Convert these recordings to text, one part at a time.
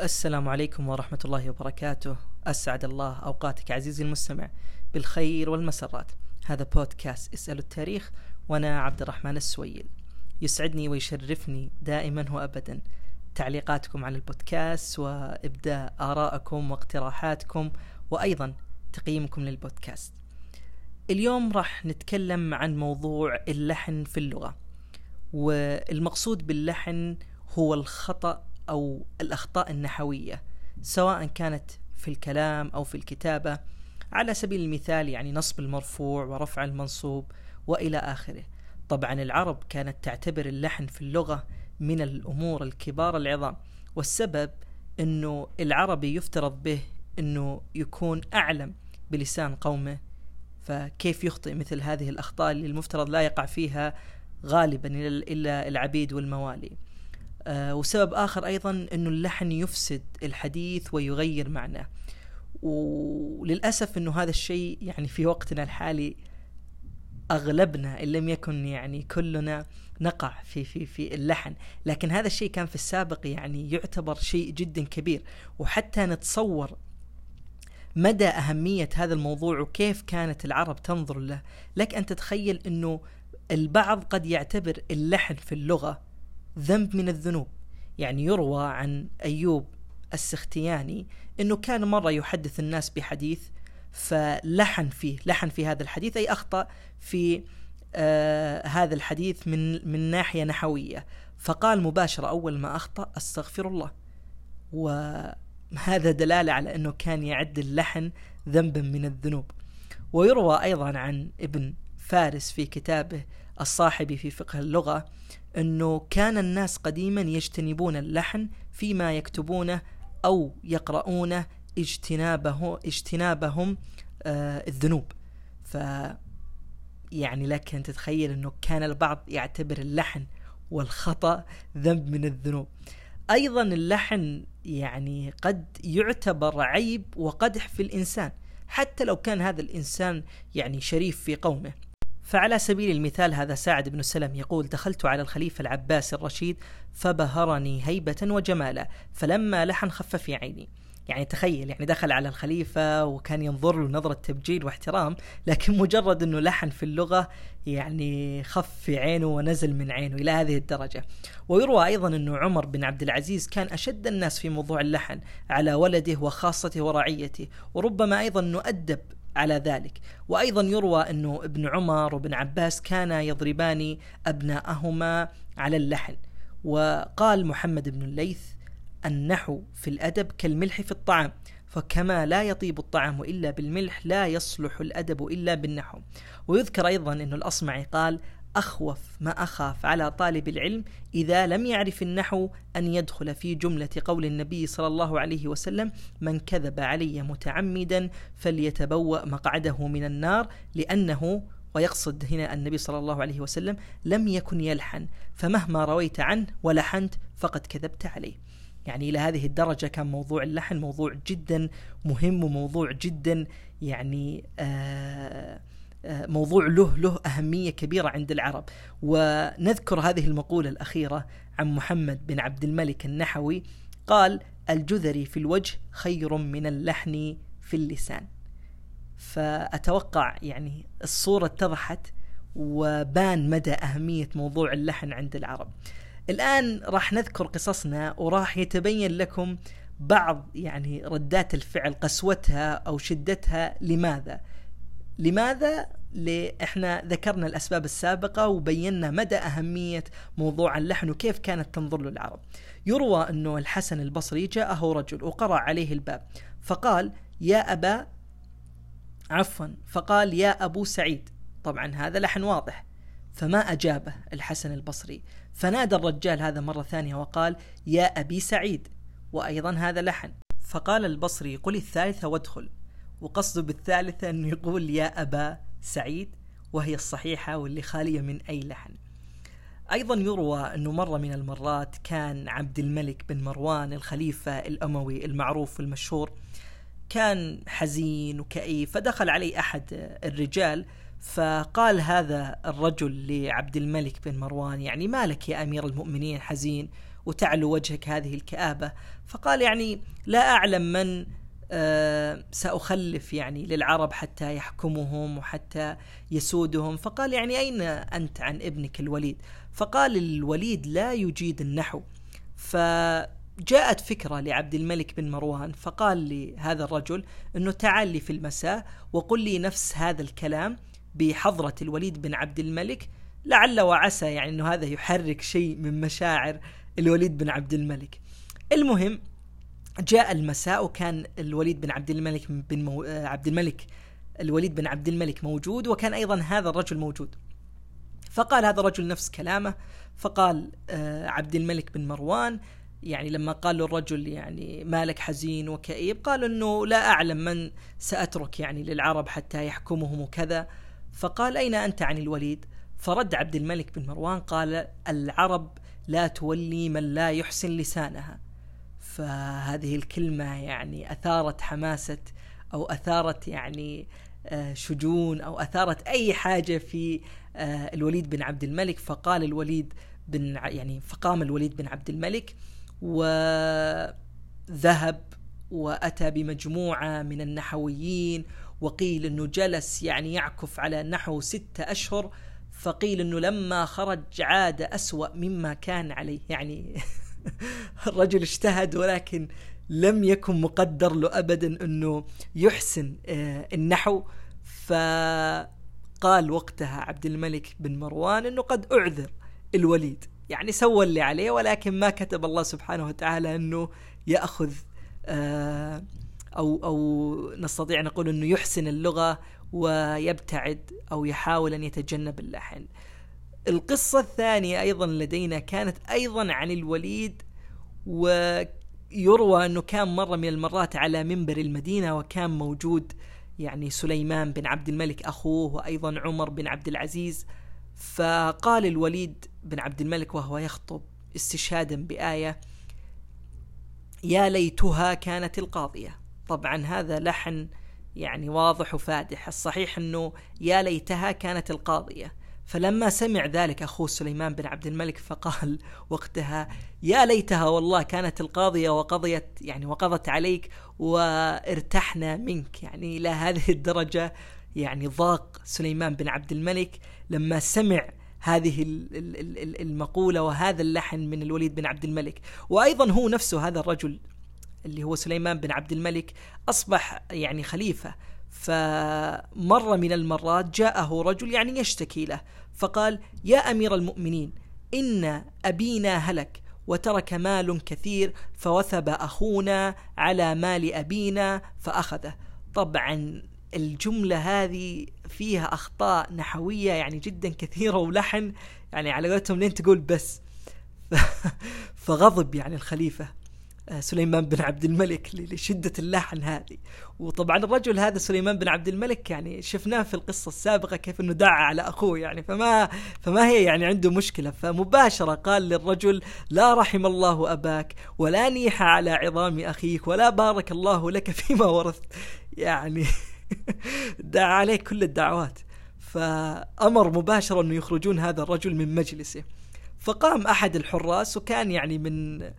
السلام عليكم ورحمة الله وبركاته. أسعد الله أوقاتك عزيزي المستمع بالخير والمسرات. هذا بودكاست اسألوا التاريخ وأنا عبد الرحمن السويل. يسعدني ويشرفني دائما وأبدا تعليقاتكم على البودكاست وإبداء آرائكم واقتراحاتكم وأيضا تقييمكم للبودكاست. اليوم راح نتكلم عن موضوع اللحن في اللغة. والمقصود باللحن هو الخطأ أو الأخطاء النحوية سواء كانت في الكلام أو في الكتابة على سبيل المثال يعني نصب المرفوع ورفع المنصوب وإلى آخره. طبعا العرب كانت تعتبر اللحن في اللغة من الأمور الكبار العظام والسبب أنه العربي يفترض به أنه يكون أعلم بلسان قومه. فكيف يخطئ مثل هذه الأخطاء اللي المفترض لا يقع فيها غالبا إلا العبيد والموالي؟ آه وسبب آخر أيضا أنه اللحن يفسد الحديث ويغير معناه. وللأسف أنه هذا الشيء يعني في وقتنا الحالي أغلبنا إن لم يكن يعني كلنا نقع في في في اللحن. لكن هذا الشيء كان في السابق يعني يعتبر شيء جدا كبير. وحتى نتصور مدى أهمية هذا الموضوع وكيف كانت العرب تنظر له. لك أن تتخيل أنه البعض قد يعتبر اللحن في اللغة ذنب من الذنوب. يعني يروى عن أيوب السختياني أنه كان مرة يحدث الناس بحديث فلحن فيه لحن في هذا الحديث أي أخطأ في آه هذا الحديث من من ناحية نحوية. فقال مباشرة أول ما أخطأ أستغفر الله. وهذا دلالة على أنه كان يعد اللحن ذنبا من الذنوب. ويروى أيضا عن ابن فارس في كتابه الصاحبي في فقه اللغة أنه كان الناس قديما يجتنبون اللحن فيما يكتبونه أو يقرؤونه اجتنابه اجتنابهم آه الذنوب. ف يعني لك أن تتخيل أنه كان البعض يعتبر اللحن والخطأ ذنب من الذنوب. أيضا اللحن يعني قد يعتبر عيب وقدح في الإنسان حتى لو كان هذا الإنسان يعني شريف في قومه. فعلى سبيل المثال هذا ساعد بن سلم يقول دخلت على الخليفة العباس الرشيد فبهرني هيبة وجمالا فلما لحن خف في عيني. يعني تخيل يعني دخل على الخليفة وكان ينظر له نظرة تبجيل واحترام لكن مجرد أنه لحن في اللغة يعني خف في عينه ونزل من عينه إلى هذه الدرجة. ويروى أيضا أنه عمر بن عبد العزيز كان أشد الناس في موضوع اللحن على ولده وخاصته ورعيته وربما أيضا نؤدب على ذلك. وأيضا يروى أنه ابن عمر وابن عباس كانا يضربان أبناءهما على اللحن. وقال محمد بن الليث النحو في الأدب كالملح في الطعام فكما لا يطيب الطعام إلا بالملح لا يصلح الأدب إلا بالنحو. ويذكر أيضا أن الأصمعي قال أخوف ما أخاف على طالب العلم إذا لم يعرف النحو أن يدخل في جملة قول النبي صلى الله عليه وسلم من كذب علي متعمدا فليتبوأ مقعده من النار لأنه ويقصد هنا النبي صلى الله عليه وسلم لم يكن يلحن فمهما رويت عنه ولحنت فقد كذبت عليه. يعني إلى هذه الدرجة كان موضوع اللحن موضوع جدا مهم وموضوع جدا يعني آه موضوع له له أهمية كبيرة عند العرب. ونذكر هذه المقولة الأخيرة عن محمد بن عبد الملك النحوي قال الجذري في الوجه خير من اللحن في اللسان. فأتوقع يعني الصورة اتضحت وبان مدى أهمية موضوع اللحن عند العرب. الآن راح نذكر قصصنا وراح يتبين لكم بعض يعني ردات الفعل قسوتها أو شدتها. لماذا؟ لماذا إحنا ذكرنا الأسباب السابقة وبينا مدى أهمية موضوع اللحن وكيف كانت تنظر له العرب. يروى أنه الحسن البصري جاءه رجل وقرع عليه الباب فقال يا ابا عفوا فقال يا أبو سعيد. طبعا هذا لحن واضح. فما أجابه الحسن البصري. فنادى الرجال هذا مرة ثانية وقال يا أبي سعيد. وأيضا هذا لحن. فقال البصري قل الثالثة وادخل. وقصده بالثالثة أنه يقول يا أبا. سعيد وهي الصحيحة واللي خالية من أي لحن. أيضا يروى أنه مرة من المرات كان عبد الملك بن مروان الخليفة الأموي المعروف والمشهور كان حزين وكئيب فدخل عليه أحد الرجال فقال هذا الرجل لعبد الملك بن مروان يعني مالك يا أمير المؤمنين حزين وتعلو وجهك هذه الكآبة؟ فقال يعني لا أعلم من سأخلف يعني للعرب حتى يحكمهم وحتى يسودهم. فقال يعني أين أنت عن ابنك الوليد؟ فقال الوليد لا يجيد النحو. فجاءت فكرة لعبد الملك بن مروان فقال لهذا الرجل أنه تعال لي في المساء وقل لي نفس هذا الكلام بحضرة الوليد بن عبد الملك. لعل وعسى يعني أنه هذا يحرك شيء من مشاعر الوليد بن عبد الملك. المهم جاء المساء وكان الوليد بن عبد الملك بن مو... آه، عبد الملك الوليد بن عبد الملك موجود وكان أيضا هذا الرجل موجود. فقال هذا الرجل نفس كلامه فقال آه، عبد الملك بن مروان يعني لما قال له الرجل يعني مالك حزين وكئيب قال إنه لا أعلم من سأترك يعني للعرب حتى يحكمهم وكذا. فقال أين أنت عن الوليد؟ فرد عبد الملك بن مروان قال العرب لا تولي من لا يحسن لسانها. فهذه الكلمة يعني أثارت حماسة أو أثارت يعني آه، شجون أو أثارت أي حاجة في آه، الوليد بن عبد الملك. فقال الوليد بن يعني فقام الوليد بن عبد الملك وذهب وأتى بمجموعة من النحويين وقيل أنه جلس يعني يعكف على النحو ستة أشهر. فقيل أنه لما خرج عاد أسوأ مما كان عليه. يعني الرجل اجتهد ولكن لم يكن مقدر له ابدا أنه يحسن آه، النحو فقال وقتها عبد الملك بن مروان أنه قد أعذر الوليد يعني سوى اللي عليه ولكن ما كتب الله سبحانه وتعالى أنه يأخذ آه، أو أو نستطيع نقول أنه يحسن اللغة ويبتعد أو يحاول أن يتجنب اللحن. القصة الثانية أيضا لدينا كانت أيضا عن الوليد ويروى أنه كان مرة من المرات على منبر المدينة وكان موجود يعني سليمان بن عبد الملك أخوه وأيضا عمر بن عبد العزيز. فقال الوليد بن عبد الملك وهو يخطب استشهادا بآية يا ليتها كانت القاضية. طبعا هذا لحن يعني واضح وفادح. الصحيح أنه يا ليتها كانت القاضية. فلما سمع ذلك أخوه سليمان بن عبد الملك فقال وقتها يا ليتها والله كانت القاضية وقضيت يعني وقضت عليك وارتحنا منك. يعني إلى هذه الدرجة يعني ضاق سليمان بن عبد الملك لما سمع هذه المقولة وهذا اللحن من الوليد بن عبد الملك. وأيضا هو نفسه هذا الرجل اللي هو سليمان بن عبد الملك أصبح يعني خليفة. فمرة من المرات جاءه رجل يعني يشتكي له فقال يا أمير المؤمنين إن أبينا هلك وترك مال كثير فوثب أخونا على مال أبينا فأخذه. طبعا الجملة هذه فيها أخطاء نحوية يعني جدا كثيرة ولحن يعني على قولتهم لين تقول بس. فغضب يعني الخليفة. سليمان بن عبد الملك لشدة اللحن هذه. وطبعا الرجل هذا سليمان بن عبد الملك يعني شفناه في القصة السابقة كيف إنه دعا على أخوه يعني. فما فما هي يعني عنده مشكلة. فمباشرة قال للرجل لا رحم الله أباك ولا نيح على عظام أخيك ولا بارك الله لك فيما ورثت. يعني دعا عليه كل الدعوات. فأمر مباشرة انه يخرجون هذا الرجل من مجلسه. فقام أحد الحراس وكان يعني من آه،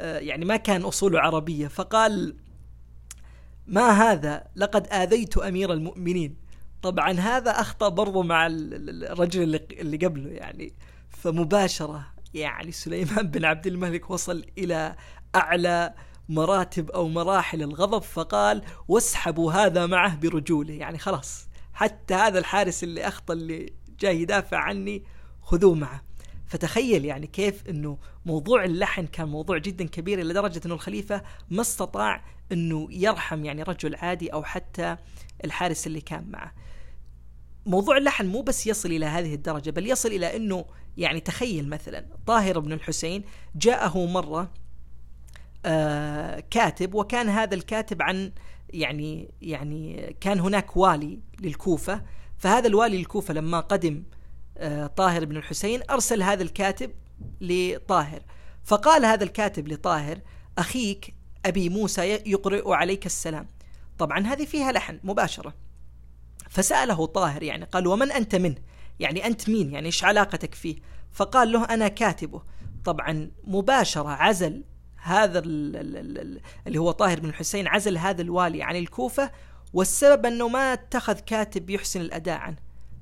يعني ما كان أصوله عربية فقال ما هذا؟ لقد آذيت أمير المؤمنين. طبعا هذا أخطأ برضو مع الرجل اللي, اللي قبله يعني. فمباشرة يعني سليمان بن عبد الملك وصل إلى أعلى مراتب أو مراحل الغضب فقال واسحبوا هذا معه برجوله. يعني خلاص حتى هذا الحارس اللي أخطأ اللي جاي يدافع عني خذوه معه. فتخيل يعني كيف إنه موضوع اللحن كان موضوع جدا كبير لدرجة إنه الخليفة ما استطاع إنه يرحم يعني رجل عادي أو حتى الحارس اللي كان معه. موضوع اللحن مو بس يصل إلى هذه الدرجة بل يصل إلى إنه يعني تخيل مثلا طاهر بن الحسين جاءه مرة آه كاتب وكان هذا الكاتب عن يعني يعني كان هناك والي للكوفة فهذا الوالي للكوفة لما قدم طاهر بن الحسين أرسل هذا الكاتب لطاهر. فقال هذا الكاتب لطاهر أخيك أبي موسى يقرئ عليك السلام. طبعا هذه فيها لحن مباشرة. فسأله طاهر يعني قال ومن أنت منه؟ يعني أنت مين؟ يعني إيش علاقتك فيه؟ فقال له أنا كاتبه. طبعا مباشرة عزل هذا اللي هو طاهر بن الحسين عزل هذا الوالي عن الكوفة والسبب أنه ما اتخذ كاتب يحسن الأداء عنه.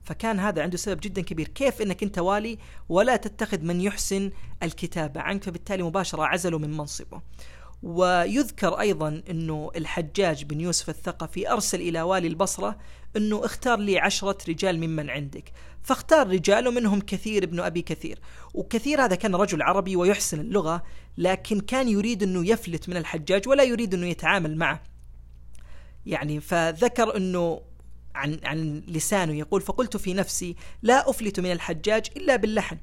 فكان هذا عنده سبب جدا كبير. كيف إنك أنت والي ولا تتخذ من يحسن الكتابة عنك؟ فبالتالي مباشرة عزله من منصبه. ويذكر أيضا إنه الحجاج بن يوسف الثقفي أرسل إلى والي البصرة إنه اختار لي عشرة رجال ممن عندك. فاختار رجال ومنهم كثير ابن أبي كثير. وكثير هذا كان رجل عربي ويحسن اللغة لكن كان يريد إنه يفلت من الحجاج ولا يريد إنه يتعامل معه. يعني فذكر إنه عن عن لسانه يقول فقلت في نفسي لا أفلت من الحجاج إلا باللحن.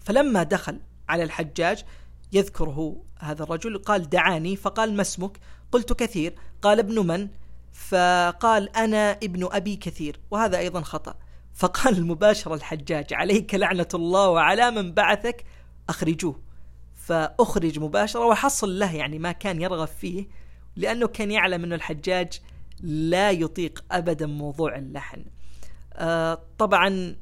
فلما دخل على الحجاج يذكره هذا الرجل قال دعاني. فقال ما اسمك؟ قلت كثير. قال ابن من؟ فقال أنا ابن أبي كثير. وهذا أيضا خطأ. فقال مباشرة الحجاج عليك لعنة الله وعلى من بعثك أخرجوه. فأخرج مباشرة وحصل له يعني ما كان يرغب فيه لأنه كان يعلم أنه الحجاج لا يطيق أبدا موضوع اللحن. آه طبعا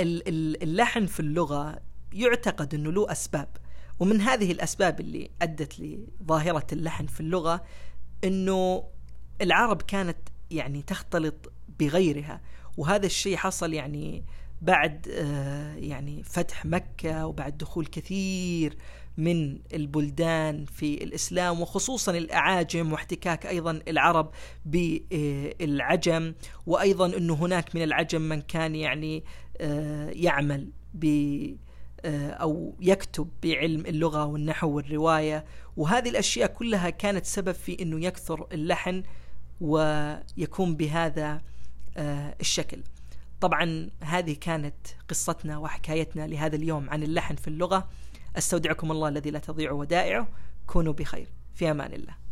اللحن في اللغة يعتقد أنه له أسباب ومن هذه الأسباب اللي أدت لظاهرة اللحن في اللغة أنه العرب كانت يعني تختلط بغيرها وهذا الشيء حصل يعني بعد آه، يعني فتح مكة وبعد دخول كثير من البلدان في الإسلام وخصوصا الأعاجم واحتكاك أيضا العرب بالعجم وأيضا أنه هناك من العجم من كان يعني آه، يعمل ب آه، أو يكتب بعلم اللغة والنحو والرواية. وهذه الأشياء كلها كانت سبب في أنه يكثر اللحن ويكون بهذا آه، الشكل. طبعا هذه كانت قصتنا وحكايتنا لهذا اليوم عن اللحن في اللغة. أستودعكم الله الذي لا تضيع ودائعه. كونوا بخير. في أمان الله.